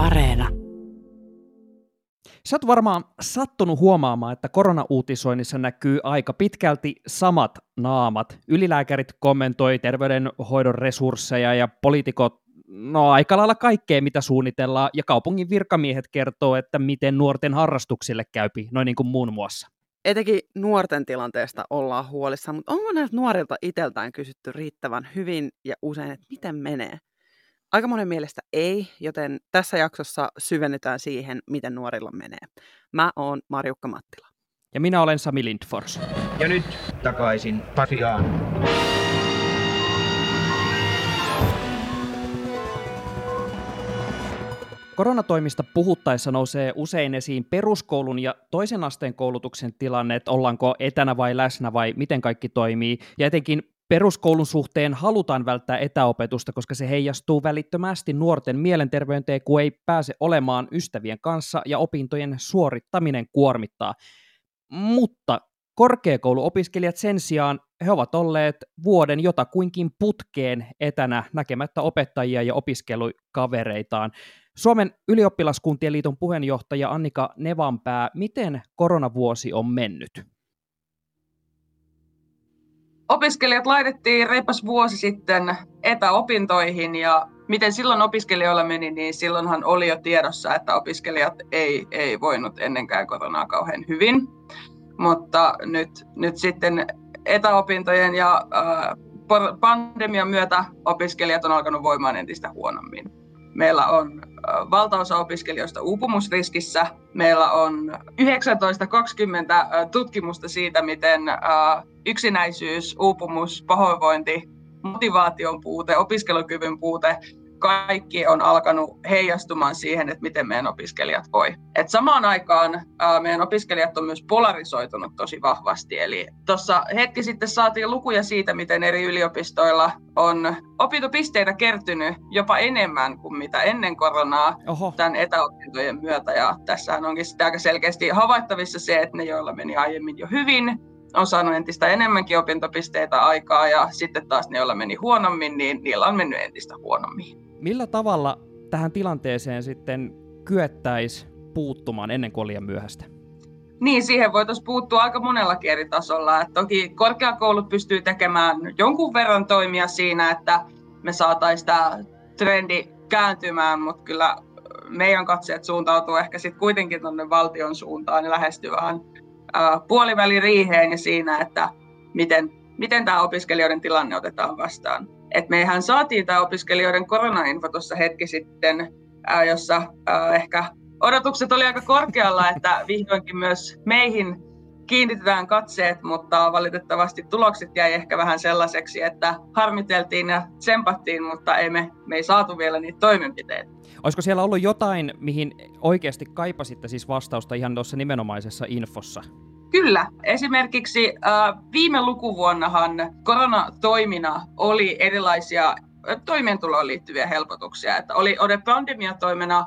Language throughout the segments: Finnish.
Areena. Sä oot varmaan sattunut huomaamaan, että koronauutisoinnissa näkyy aika pitkälti samat naamat. Ylilääkärit kommentoi terveydenhoidon resursseja ja poliitikot no aika lailla kaikkea, mitä suunnitellaan, ja kaupungin virkamiehet kertoo, että miten nuorten harrastuksille käypi, noin niin kuin muun muassa. Etenkin nuorten tilanteesta ollaan huolissaan, mutta onko näiltä nuorilta itseltään kysytty riittävän hyvin ja usein, että miten menee? Aika monen mielestä ei, joten tässä jaksossa syvennetään siihen, miten nuorilla menee. Mä oon Marjukka Mattila. Ja minä olen Sami Lindfors. Ja nyt takaisin Pasiaan. Koronatoimista puhuttaessa nousee usein esiin peruskoulun ja toisen asteen koulutuksen tilanne, että ollaanko etänä vai läsnä vai miten kaikki toimii. Ja etenkin peruskoulun suhteen halutaan välttää etäopetusta, koska se heijastuu välittömästi nuorten mielenterveyteen, kun ei pääse olemaan ystävien kanssa ja opintojen suorittaminen kuormittaa. Mutta korkeakouluopiskelijat sen sijaan, he ovat olleet vuoden jotakuinkin putkeen etänä näkemättä opettajia ja opiskelukavereitaan. Suomen ylioppilaskuntien liiton puheenjohtaja Annika Nevanpää, miten koronavuosi on mennyt? Opiskelijat laitettiin reipas vuosi sitten etäopintoihin ja miten silloin opiskelijoilla meni, niin silloinhan oli jo tiedossa, että opiskelijat ei, ei voinut ennenkään koronaa kauhean hyvin. Mutta nyt, nyt sitten etäopintojen ja äh, pandemian myötä opiskelijat on alkanut voimaan entistä huonommin. Meillä on valtaosa opiskelijoista uupumusriskissä. Meillä on 19-20 tutkimusta siitä, miten yksinäisyys, uupumus, pahoinvointi, motivaation puute, opiskelukyvyn puute kaikki on alkanut heijastumaan siihen, että miten meidän opiskelijat voi. Et samaan aikaan ää, meidän opiskelijat on myös polarisoitunut tosi vahvasti. Eli tuossa hetki sitten saatiin lukuja siitä, miten eri yliopistoilla on opintopisteitä kertynyt jopa enemmän kuin mitä ennen koronaa Oho. tämän etäopintojen myötä. Ja tässähän onkin sitä aika selkeästi havaittavissa se, että ne, joilla meni aiemmin jo hyvin, on saanut entistä enemmänkin opintopisteitä aikaa ja sitten taas ne, joilla meni huonommin, niin niillä on mennyt entistä huonommin. Millä tavalla tähän tilanteeseen sitten kyettäisiin puuttumaan ennen kuin liian myöhäistä? Niin, siihen voitaisiin puuttua aika monella eri tasolla. Et toki korkeakoulut pystyy tekemään jonkun verran toimia siinä, että me saataisiin tämä trendi kääntymään, mutta kyllä meidän katseet suuntautuu ehkä sitten kuitenkin tuonne valtion suuntaan ja lähestyy vähän puoliväliriiheen ja siinä, että miten, miten tämä opiskelijoiden tilanne otetaan vastaan. Et meihän saatiin tämä opiskelijoiden koronainfo tuossa hetki sitten, jossa ehkä odotukset oli aika korkealla, että vihdoinkin myös meihin kiinnitetään katseet, mutta valitettavasti tulokset jäi ehkä vähän sellaiseksi, että harmiteltiin ja tsempattiin, mutta ei me, me ei saatu vielä niitä toimenpiteitä. Olisiko siellä ollut jotain, mihin oikeasti kaipasitte siis vastausta ihan tuossa nimenomaisessa infossa? Kyllä. Esimerkiksi äh, viime lukuvuonnahan koronatoimina oli erilaisia toimeentuloon liittyviä helpotuksia. Että oli, oli pandemiatoimena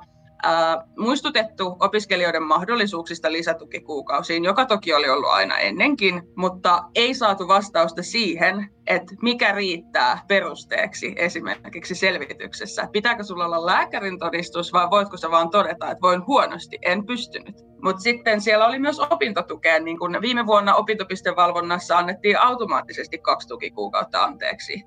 muistutettu opiskelijoiden mahdollisuuksista lisätukikuukausiin, joka toki oli ollut aina ennenkin, mutta ei saatu vastausta siihen, että mikä riittää perusteeksi esimerkiksi selvityksessä. Pitääkö sulla olla lääkärin todistus vai voitko sä vaan todeta, että voin huonosti, en pystynyt. Mutta sitten siellä oli myös opintotukea, niin kun viime vuonna opintopistevalvonnassa annettiin automaattisesti kaksi tukikuukautta anteeksi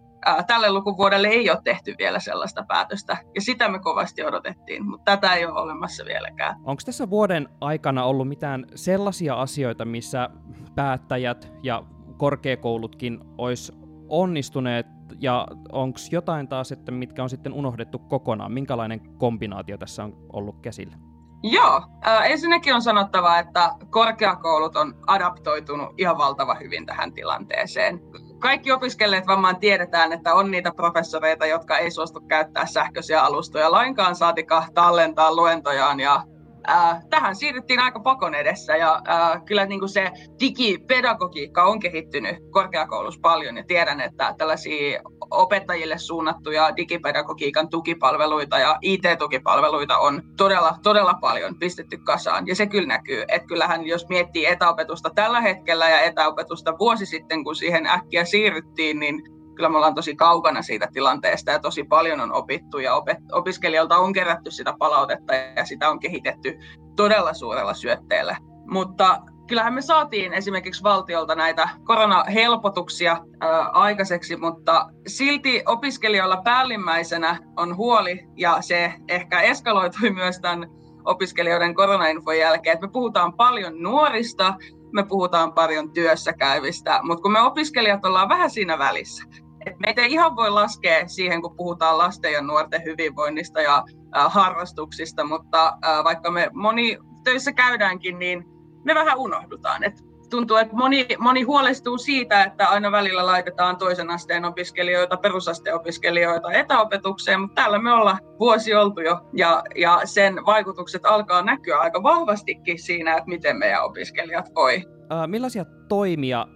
tälle lukuvuodelle ei ole tehty vielä sellaista päätöstä, ja sitä me kovasti odotettiin, mutta tätä ei ole olemassa vieläkään. Onko tässä vuoden aikana ollut mitään sellaisia asioita, missä päättäjät ja korkeakoulutkin olisi onnistuneet, ja onko jotain taas, että mitkä on sitten unohdettu kokonaan? Minkälainen kombinaatio tässä on ollut käsillä? Joo, ensinnäkin on sanottava, että korkeakoulut on adaptoitunut ihan valtava hyvin tähän tilanteeseen kaikki opiskelijat varmaan tiedetään, että on niitä professoreita, jotka ei suostu käyttää sähköisiä alustoja lainkaan, saatika tallentaa luentojaan ja äh, tähän siirryttiin aika pakon edessä ja äh, kyllä niin kuin se digipedagogiikka on kehittynyt korkeakoulussa paljon ja tiedän, että tällaisia opettajille suunnattuja digipedagogiikan tukipalveluita ja IT-tukipalveluita on todella, todella paljon pistetty kasaan. Ja se kyllä näkyy, että kyllähän jos miettii etäopetusta tällä hetkellä ja etäopetusta vuosi sitten, kun siihen äkkiä siirryttiin, niin kyllä me ollaan tosi kaukana siitä tilanteesta ja tosi paljon on opittu ja opet- opiskelijoilta on kerätty sitä palautetta ja sitä on kehitetty todella suurella syötteellä. Mutta kyllähän me saatiin esimerkiksi valtiolta näitä koronahelpotuksia ää, aikaiseksi, mutta silti opiskelijoilla päällimmäisenä on huoli, ja se ehkä eskaloitui myös tämän opiskelijoiden koronainfon jälkeen, että me puhutaan paljon nuorista, me puhutaan paljon työssä käyvistä, mutta kun me opiskelijat ollaan vähän siinä välissä, et meitä ei ihan voi laskea siihen, kun puhutaan lasten ja nuorten hyvinvoinnista ja äh, harrastuksista, mutta äh, vaikka me moni töissä käydäänkin, niin me vähän unohdutaan. Et tuntuu, että moni, moni huolestuu siitä, että aina välillä laitetaan toisen asteen opiskelijoita, perusasteen opiskelijoita etäopetukseen, mutta täällä me ollaan vuosi oltu jo, ja, ja sen vaikutukset alkaa näkyä aika vahvastikin siinä, että miten meidän opiskelijat voi. Äh, millaisia toimia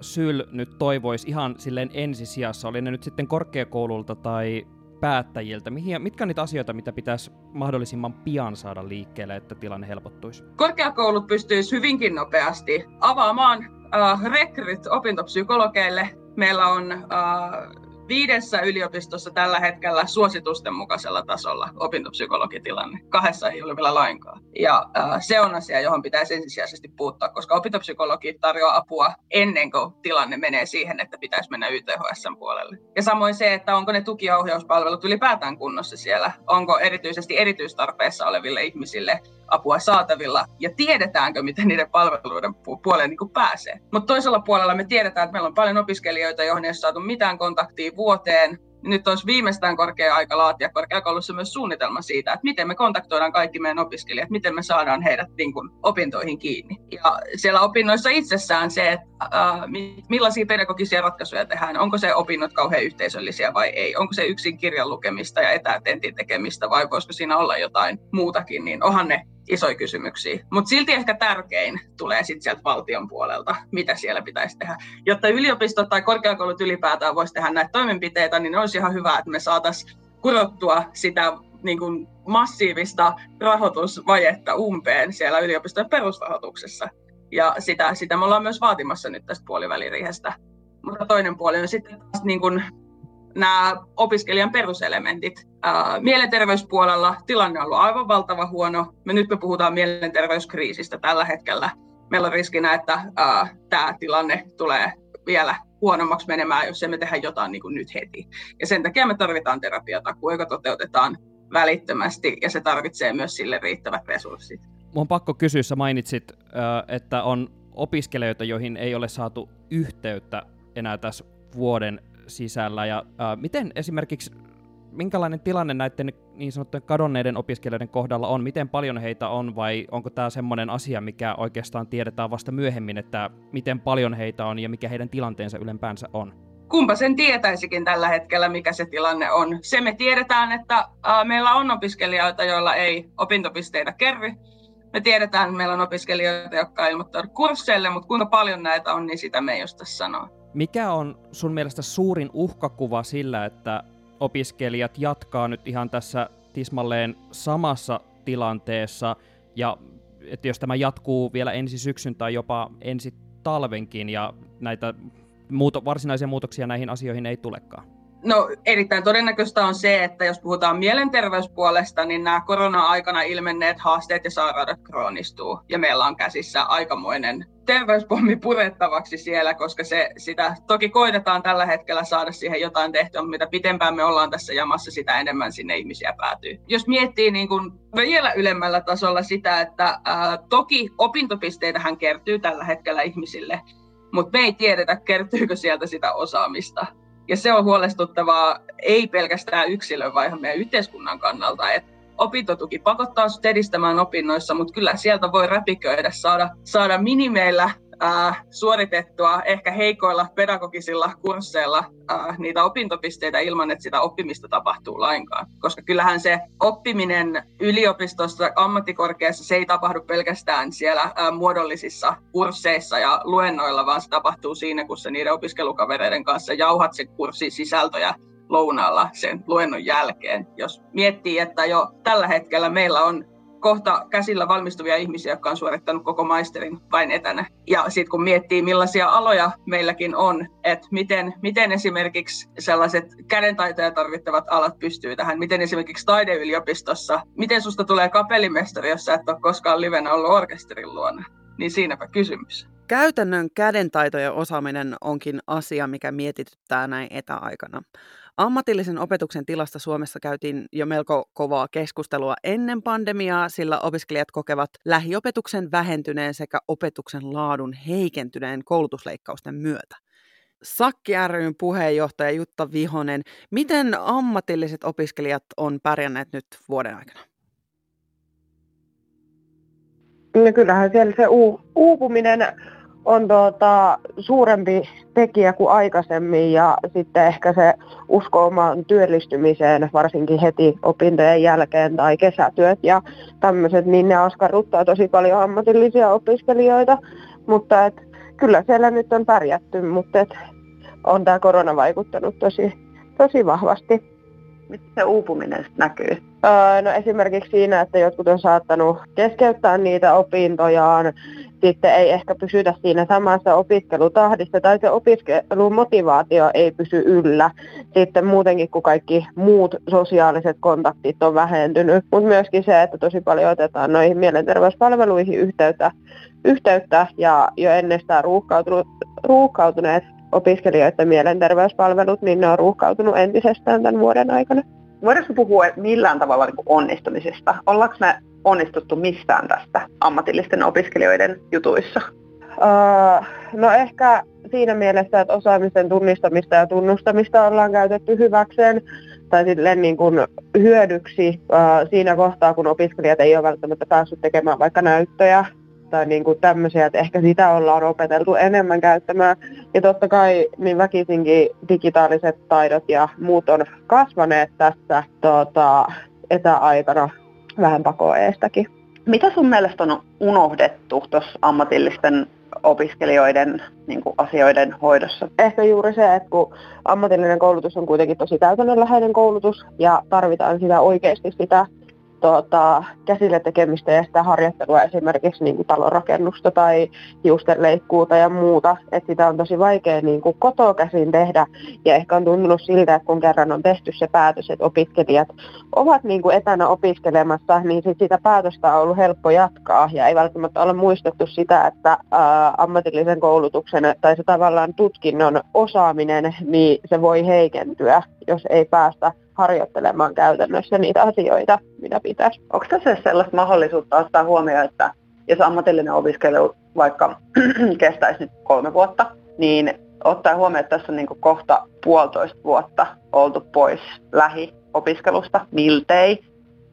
Syl nyt toivoisi ihan silleen ensisijassa, oli ne nyt sitten korkeakoululta tai päättäjiltä? Mihin, mitkä on niitä asioita, mitä pitäisi mahdollisimman pian saada liikkeelle, että tilanne helpottuisi? Korkeakoulut pystyisivät hyvinkin nopeasti avaamaan äh, rekryt opintopsykologeille. Meillä on äh, viidessä yliopistossa tällä hetkellä suositusten mukaisella tasolla opintopsykologitilanne. Kahdessa ei ole vielä lainkaan. Ja äh, se on asia, johon pitäisi ensisijaisesti puuttua, koska opintopsykologi tarjoaa apua ennen kuin tilanne menee siihen, että pitäisi mennä YTHS puolelle. Ja samoin se, että onko ne tuki- ja ohjauspalvelut ylipäätään kunnossa siellä. Onko erityisesti erityistarpeessa oleville ihmisille apua saatavilla ja tiedetäänkö, miten niiden palveluiden puoleen niin pääsee. Mutta toisella puolella me tiedetään, että meillä on paljon opiskelijoita, joihin ei ole saatu mitään kontaktia vuoteen. Nyt olisi viimeistään korkea aika laatia korkeakoulussa myös suunnitelma siitä, että miten me kontaktoidaan kaikki meidän opiskelijat, miten me saadaan heidät niin kuin, opintoihin kiinni. Ja siellä opinnoissa itsessään se, että äh, millaisia pedagogisia ratkaisuja tehdään, onko se opinnot kauhean yhteisöllisiä vai ei, onko se yksin kirjan lukemista ja etätentin tekemistä vai voisiko siinä olla jotain muutakin, niin onhan ne isoja kysymyksiä. Mutta silti ehkä tärkein tulee sitten sieltä valtion puolelta, mitä siellä pitäisi tehdä. Jotta yliopistot tai korkeakoulut ylipäätään voisi tehdä näitä toimenpiteitä, niin olisi ihan hyvä, että me saataisiin kurottua sitä niin kuin massiivista rahoitusvajetta umpeen siellä yliopistojen perusrahoituksessa. Ja sitä, sitä me ollaan myös vaatimassa nyt tästä puoliväliriihestä. Mutta toinen puoli on sitten taas niin kuin nämä opiskelijan peruselementit. Mielenterveyspuolella tilanne on ollut aivan valtava huono. Me nyt me puhutaan mielenterveyskriisistä tällä hetkellä. Meillä on riskinä, että tämä tilanne tulee vielä huonommaksi menemään, jos emme tehdä jotain niin kuin nyt heti. Ja sen takia me tarvitaan terapiatakuu, joka toteutetaan välittömästi, ja se tarvitsee myös sille riittävät resurssit. Mun on pakko kysyä, sä mainitsit, että on opiskelijoita, joihin ei ole saatu yhteyttä enää tässä vuoden sisällä. Ja äh, miten esimerkiksi, minkälainen tilanne näiden niin sanottujen kadonneiden opiskelijoiden kohdalla on? Miten paljon heitä on vai onko tämä semmoinen asia, mikä oikeastaan tiedetään vasta myöhemmin, että miten paljon heitä on ja mikä heidän tilanteensa ylempäänsä on? Kumpa sen tietäisikin tällä hetkellä, mikä se tilanne on. Se me tiedetään, että meillä on opiskelijoita, joilla ei opintopisteitä kerry. Me tiedetään, että meillä on opiskelijoita, jotka ilmoittavat kursseille, mutta kuinka paljon näitä on, niin sitä me ei sanoa. Mikä on sun mielestä suurin uhkakuva sillä, että opiskelijat jatkaa nyt ihan tässä tismalleen samassa tilanteessa, ja että jos tämä jatkuu vielä ensi syksyn tai jopa ensi talvenkin, ja näitä muuto- varsinaisia muutoksia näihin asioihin ei tulekaan? No erittäin todennäköistä on se, että jos puhutaan mielenterveyspuolesta, niin nämä korona-aikana ilmenneet haasteet ja sairaudet kroonistuu. Ja meillä on käsissä aikamoinen terveyspommi purettavaksi siellä, koska se, sitä toki koitetaan tällä hetkellä saada siihen jotain tehtyä, mutta mitä pitempään me ollaan tässä jamassa, sitä enemmän sinne ihmisiä päätyy. Jos miettii niin kuin vielä ylemmällä tasolla sitä, että ää, toki opintopisteitähän kertyy tällä hetkellä ihmisille, mutta me ei tiedetä, kertyykö sieltä sitä osaamista. Ja se on huolestuttavaa ei pelkästään yksilön, vaan ihan meidän yhteiskunnan kannalta, että opintotuki pakottaa sinut edistämään opinnoissa, mutta kyllä sieltä voi räpiköidä, saada, saada minimeillä äh, suoritettua ehkä heikoilla pedagogisilla kursseilla äh, niitä opintopisteitä ilman, että sitä oppimista tapahtuu lainkaan. Koska kyllähän se oppiminen yliopistossa, ammattikorkeassa, se ei tapahdu pelkästään siellä äh, muodollisissa kursseissa ja luennoilla, vaan se tapahtuu siinä, kun se niiden opiskelukavereiden kanssa jauhat sen kurssin sisältöjä lounaalla sen luennon jälkeen. Jos miettii, että jo tällä hetkellä meillä on kohta käsillä valmistuvia ihmisiä, jotka on suorittanut koko maisterin vain etänä. Ja sitten kun miettii, millaisia aloja meilläkin on, että miten, miten esimerkiksi sellaiset kädentaitoja tarvittavat alat pystyy tähän, miten esimerkiksi taideyliopistossa, miten susta tulee kapellimestari, jos sä et ole koskaan livenä ollut orkesterin luona, niin siinäpä kysymys. Käytännön kädentaitojen osaaminen onkin asia, mikä mietityttää näin etäaikana. Ammatillisen opetuksen tilasta Suomessa käytiin jo melko kovaa keskustelua ennen pandemiaa, sillä opiskelijat kokevat lähiopetuksen vähentyneen sekä opetuksen laadun heikentyneen koulutusleikkausten myötä. Sakki ryn puheenjohtaja Jutta Vihonen, miten ammatilliset opiskelijat on pärjänneet nyt vuoden aikana? No kyllähän siellä se uupuminen on tuota, suurempi tekijä kuin aikaisemmin ja sitten ehkä se usko omaan työllistymiseen, varsinkin heti opintojen jälkeen tai kesätyöt ja tämmöiset, niin ne askarruttaa tosi paljon ammatillisia opiskelijoita, mutta et, kyllä siellä nyt on pärjätty, mutta et, on tämä korona vaikuttanut tosi, tosi vahvasti. Miten se uupuminen näkyy? Öö, no esimerkiksi siinä, että jotkut on saattanut keskeyttää niitä opintojaan, sitten ei ehkä pysytä siinä samassa opiskelutahdissa tai se opiskelumotivaatio ei pysy yllä. Sitten muutenkin, kun kaikki muut sosiaaliset kontaktit on vähentynyt, mutta myöskin se, että tosi paljon otetaan noihin mielenterveyspalveluihin yhteyttä, yhteyttä ja jo ennestään ruuhkautuneet opiskelijoiden mielenterveyspalvelut, niin ne on ruuhkautunut entisestään tämän vuoden aikana. Voidaanko puhua millään tavalla niin onnistumisesta? Ollaanko me onnistuttu mistään tästä ammatillisten opiskelijoiden jutuissa? Uh, no ehkä siinä mielessä, että osaamisen tunnistamista ja tunnustamista ollaan käytetty hyväkseen tai silleen niin kuin hyödyksi uh, siinä kohtaa, kun opiskelijat ei ole välttämättä päässyt tekemään vaikka näyttöjä tai niin kuin tämmöisiä, että ehkä sitä ollaan opeteltu enemmän käyttämään. Ja totta kai niin väkisinkin digitaaliset taidot ja muut on kasvaneet tässä tota, etäaikana vähän pakoeestakin. Mitä sun mielestä on unohdettu tuossa ammatillisten opiskelijoiden niin kuin, asioiden hoidossa? Ehkä juuri se, että kun ammatillinen koulutus on kuitenkin tosi käytännönläheinen koulutus ja tarvitaan sitä oikeasti sitä tuota, käsillä tekemistä ja sitä harjoittelua esimerkiksi niin kuin talonrakennusta tai hiustenleikkuuta ja muuta. Että sitä on tosi vaikea niin kuin kotoa käsin tehdä ja ehkä on tuntunut siltä, että kun kerran on tehty se päätös, että opiskelijat ovat niin kuin etänä opiskelemassa, niin sit sitä päätöstä on ollut helppo jatkaa ja ei välttämättä ole muistettu sitä, että ää, ammatillisen koulutuksen tai se tavallaan tutkinnon osaaminen, niin se voi heikentyä, jos ei päästä harjoittelemaan käytännössä niitä asioita, mitä pitäisi. Onko tässä sellaista mahdollisuutta ottaa huomioon, että jos ammatillinen opiskelu vaikka kestäisi nyt kolme vuotta, niin ottaa huomioon, että tässä on niin kohta puolitoista vuotta oltu pois lähiopiskelusta, miltei,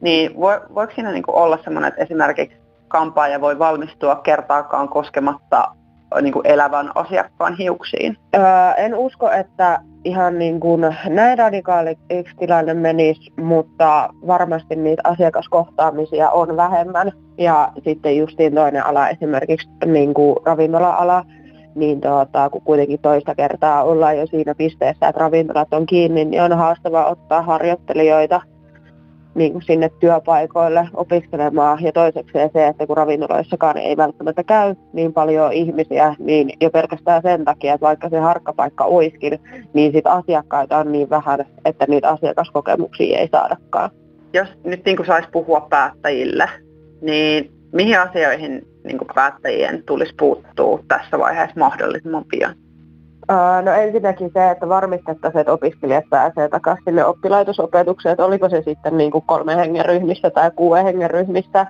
niin voiko siinä niin olla sellainen, että esimerkiksi kampaaja voi valmistua kertaakaan koskematta niin elävän asiakkaan hiuksiin? Öö, en usko, että ihan niin kuin näin radikaaliksi tilanne menisi, mutta varmasti niitä asiakaskohtaamisia on vähemmän. Ja sitten justiin toinen ala, esimerkiksi niin kuin ravintola-ala, niin tuota, kun kuitenkin toista kertaa ollaan jo siinä pisteessä, että ravintolat on kiinni, niin on haastava ottaa harjoittelijoita niin kuin sinne työpaikoille opiskelemaan. Ja toiseksi se, että kun ravintoloissakaan ei välttämättä käy niin paljon ihmisiä, niin jo pelkästään sen takia, että vaikka se harkkapaikka oiskin, niin sit asiakkaita on niin vähän, että niitä asiakaskokemuksia ei saadakaan. Jos nyt niin kuin saisi puhua päättäjille, niin mihin asioihin niin päättäjien tulisi puuttua tässä vaiheessa mahdollisimman pian? No ensinnäkin se, että varmistettaisiin, että opiskelijat pääsee takaisin sinne oppilaitosopetukseen, että oliko se sitten niin kuin kolme hengen ryhmistä tai kuuden hengen ryhmistä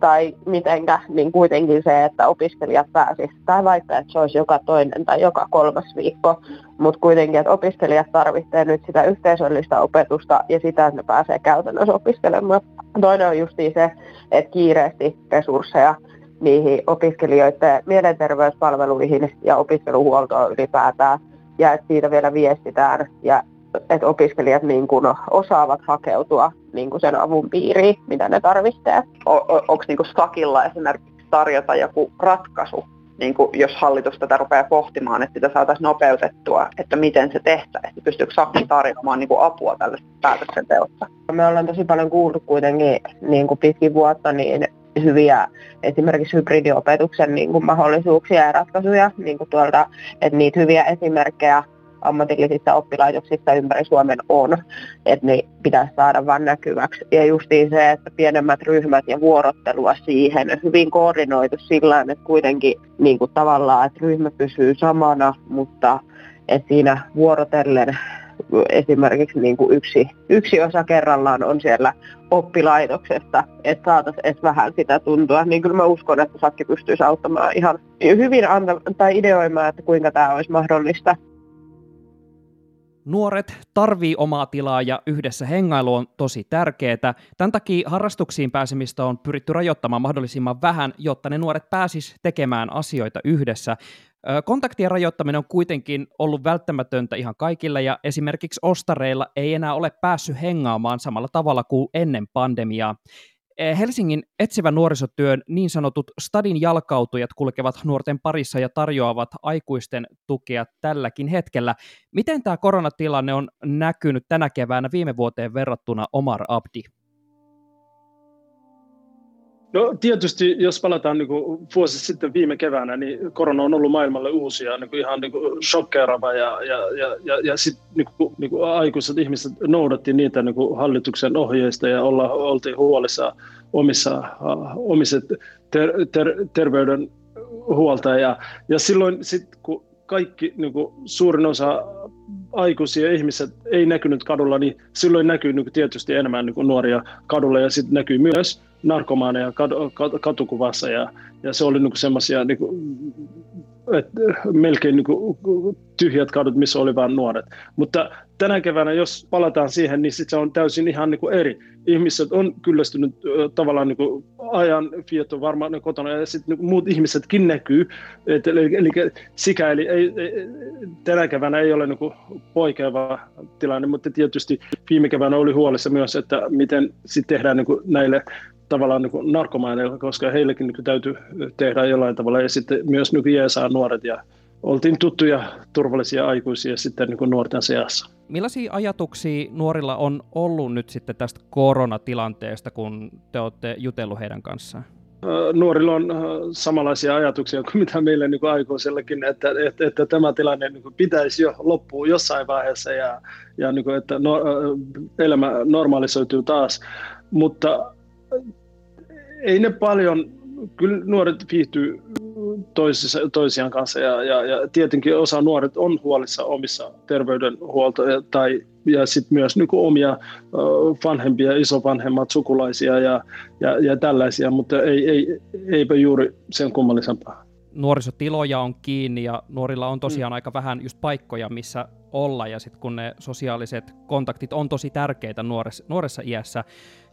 tai mitenkä, niin kuitenkin se, että opiskelijat pääsisivät, tai vaikka, että se olisi joka toinen tai joka kolmas viikko, mutta kuitenkin, että opiskelijat tarvitsevat nyt sitä yhteisöllistä opetusta ja sitä, että ne pääsee käytännössä opiskelemaan. Toinen on justiin se, että kiireesti resursseja niihin opiskelijoiden mielenterveyspalveluihin ja opiskeluhuoltoon ylipäätään. Ja että siitä vielä viestitään ja että opiskelijat niin kuin osaavat hakeutua niin kuin sen avun piiriin, mitä ne tarvitsee. Onko niin Sakilla esimerkiksi tarjota joku ratkaisu niin kuin, jos hallitus tätä rupeaa pohtimaan, että sitä saataisiin nopeutettua, että miten se tehtäisiin, pystyykö Saksa tarjoamaan niin kuin apua tällaisessa päätöksenteossa. Me ollaan tosi paljon kuullut kuitenkin niin kuin pitkin vuotta niin hyviä esimerkiksi hybridiopetuksen niin kuin mahdollisuuksia ja ratkaisuja, niin kuin tuolta, että niitä hyviä esimerkkejä ammatillisissa oppilaitoksissa ympäri Suomen on, että ne pitäisi saada vain näkyväksi. Ja justiin se, että pienemmät ryhmät ja vuorottelua siihen, hyvin koordinoitu sillä että kuitenkin niin kuin tavallaan, että ryhmä pysyy samana, mutta että siinä vuorotellen esimerkiksi niin kuin yksi, yksi osa kerrallaan on siellä oppilaitoksesta, että saataisiin edes vähän sitä tuntua. Niin kyllä mä uskon, että Sakki pystyisi auttamaan ihan hyvin anta- tai ideoimaan, että kuinka tämä olisi mahdollista. Nuoret tarvii omaa tilaa ja yhdessä hengailu on tosi tärkeää. Tämän takia harrastuksiin pääsemistä on pyritty rajoittamaan mahdollisimman vähän, jotta ne nuoret pääsis tekemään asioita yhdessä. Kontaktien rajoittaminen on kuitenkin ollut välttämätöntä ihan kaikille ja esimerkiksi ostareilla ei enää ole päässyt hengaamaan samalla tavalla kuin ennen pandemiaa. Eh, Helsingin etsivän nuorisotyön niin sanotut stadin jalkautujat kulkevat nuorten parissa ja tarjoavat aikuisten tukea tälläkin hetkellä. Miten tämä koronatilanne on näkynyt tänä keväänä viime vuoteen verrattuna Omar Abdi? No tietysti, jos palataan niin kuin vuosi sitten viime keväänä, niin korona on ollut maailmalle uusia, niin kuin ihan niin kuin shokkeerava ja, ja, ja, ja, ja sitten niin kuin, niin kuin aikuiset ihmiset noudatti niitä niin kuin hallituksen ohjeista ja olla, oltiin huolissa omissa, omissa ter, ter, terveydenhuolta. Ja, ja silloin sitten kun kaikki, niin kuin suurin osa aikuisia ihmiset ei näkynyt kadulla, niin silloin näkyy niin kuin tietysti enemmän niin kuin nuoria kadulla ja sitten näkyy myös narkomaaneja katukuvassa ja, ja se oli niin semmoisia niin että melkein niin kuin, tyhjät kadut, missä oli vain nuoret. Mutta tänä keväänä, jos palataan siihen, niin sit se on täysin ihan niin kuin eri. Ihmiset on kyllästynyt tavallaan niin kuin ajan vieto varmaan kotona, ja sitten niin muut ihmisetkin näkyy. Et, eli, eli sikäli ei, ei, tänä keväänä ei ole niin kuin poikkeava tilanne, mutta tietysti viime keväänä oli huolissa myös, että miten sitten tehdään niin kuin näille tavallaan niin narkomaaneilla, koska heillekin niin täytyy tehdä jollain tavalla. Ja sitten myös niin jeesaa nuoret ja oltiin tuttuja, turvallisia aikuisia sitten niin nuorten seassa. Millaisia ajatuksia nuorilla on ollut nyt sitten tästä koronatilanteesta, kun te olette jutellut heidän kanssaan? Nuorilla on samanlaisia ajatuksia kuin mitä meille niin aikuisillakin, että, että, että tämä tilanne niin pitäisi jo loppua jossain vaiheessa ja, ja niin kuin, että no, elämä normalisoituu taas. Mutta ei ne paljon, kyllä nuoret viihtyy toisissa, toisiaan kanssa ja, ja, ja tietenkin osa nuoret on huolissa omissa terveydenhuoltoja tai ja sitten myös niin omia vanhempia, isovanhemmat, sukulaisia ja, ja, ja tällaisia, mutta ei, ei, eipä juuri sen kummallisempaa nuorisotiloja on kiinni ja nuorilla on tosiaan mm. aika vähän just paikkoja, missä olla ja sitten kun ne sosiaaliset kontaktit on tosi tärkeitä nuoressa, nuoressa iässä.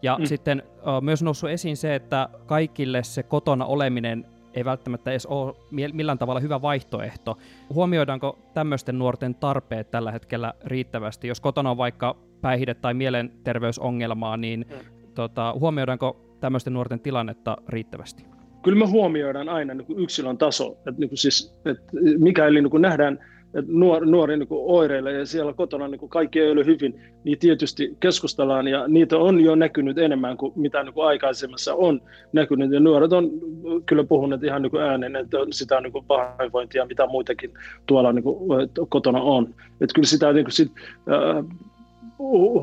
Ja mm. sitten uh, myös noussut esiin se, että kaikille se kotona oleminen ei välttämättä edes ole millään tavalla hyvä vaihtoehto. Huomioidaanko tämmöisten nuorten tarpeet tällä hetkellä riittävästi? Jos kotona on vaikka päihde- tai mielenterveysongelmaa, niin mm. tota, huomioidaanko tämmöisten nuorten tilannetta riittävästi? Kyllä me huomioidaan aina niin kuin yksilön taso, että, niin kuin siis, että mikäli niin kuin nähdään että nuori, nuori niin kuin oireille ja siellä kotona niin kuin kaikki ei ole hyvin, niin tietysti keskustellaan ja niitä on jo näkynyt enemmän kuin mitä niin kuin aikaisemmassa on näkynyt. Ja nuoret on kyllä puhuneet ihan niin kuin ääneen, että on sitä niin kuin pahoinvointia, mitä muitakin tuolla niin kuin kotona on. Että kyllä sitä niin kuin sit, äh,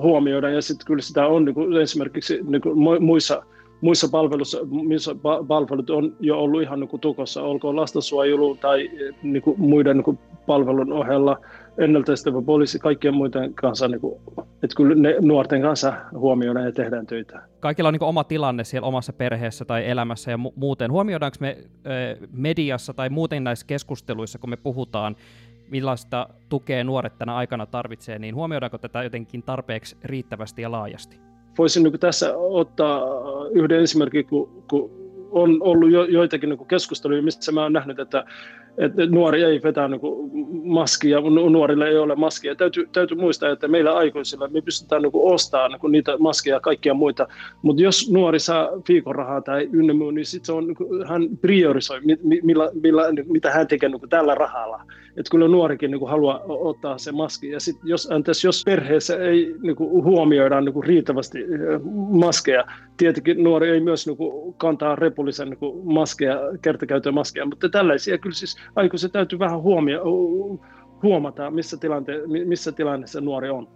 huomioidaan ja sitten kyllä sitä on niin kuin esimerkiksi niin kuin muissa muissa palveluissa, missä palvelut on jo ollut ihan niin kuin tukossa, olkoon lastensuojelu tai niin kuin muiden niin kuin palvelun ohella ennaltaistava poliisi kaikkien muiden kanssa, niin kuin, että kyllä ne nuorten kanssa huomioidaan ja tehdään töitä. Kaikilla on niin oma tilanne siellä omassa perheessä tai elämässä ja mu- muuten. Huomioidaanko me mediassa tai muuten näissä keskusteluissa, kun me puhutaan, millaista tukea nuoret tänä aikana tarvitsee, niin huomioidaanko tätä jotenkin tarpeeksi riittävästi ja laajasti? Voisin niin tässä ottaa yhden esimerkin, kun, kun on ollut jo, joitakin niin keskusteluja, missä mä olen nähnyt, että että nuori ei vetä niin maskia, nuorille ei ole maskia. Täytyy, täytyy muistaa, että meillä aikuisilla me pystytään niin ostamaan niin niitä maskeja ja kaikkia muita, mutta jos nuori saa viikorahaa tai ynnä muu, niin sitten se on, niin hän priorisoi, millä, millä, mitä hän tekee niin tällä rahalla. Että kyllä nuorikin niin haluaa ottaa se maski. Ja sit jos, antais, jos perheessä ei niin huomioida niin riittävästi maskeja, tietenkin nuori ei myös niin kantaa repullisen niin maskeja, kertakäytön maskeja, mutta tällaisia kyllä siis aikuiset täytyy vähän huomio, huomata, missä, tilante, missä tilanteessa nuori on.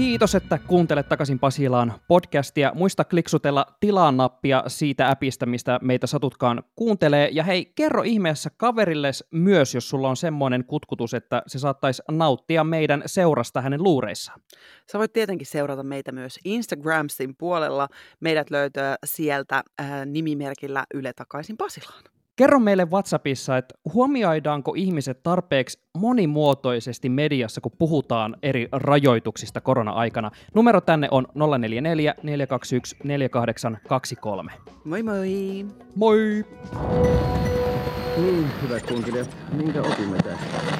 Kiitos, että kuuntelet takaisin Pasilaan podcastia. Muista kliksutella tilaa nappia siitä appista, mistä meitä satutkaan kuuntelee. Ja hei, kerro ihmeessä kaverilles myös, jos sulla on semmoinen kutkutus, että se saattaisi nauttia meidän seurasta hänen luureissaan. Sä voit tietenkin seurata meitä myös Instagramsin puolella. Meidät löytää sieltä äh, nimimerkillä Yle takaisin Pasilaan. Kerro meille WhatsAppissa, että huomioidaanko ihmiset tarpeeksi monimuotoisesti mediassa, kun puhutaan eri rajoituksista korona-aikana. Numero tänne on 044 421 4823. Moi moi! Moi! Niin, hyvät kuuntelijat, minkä opimme tästä?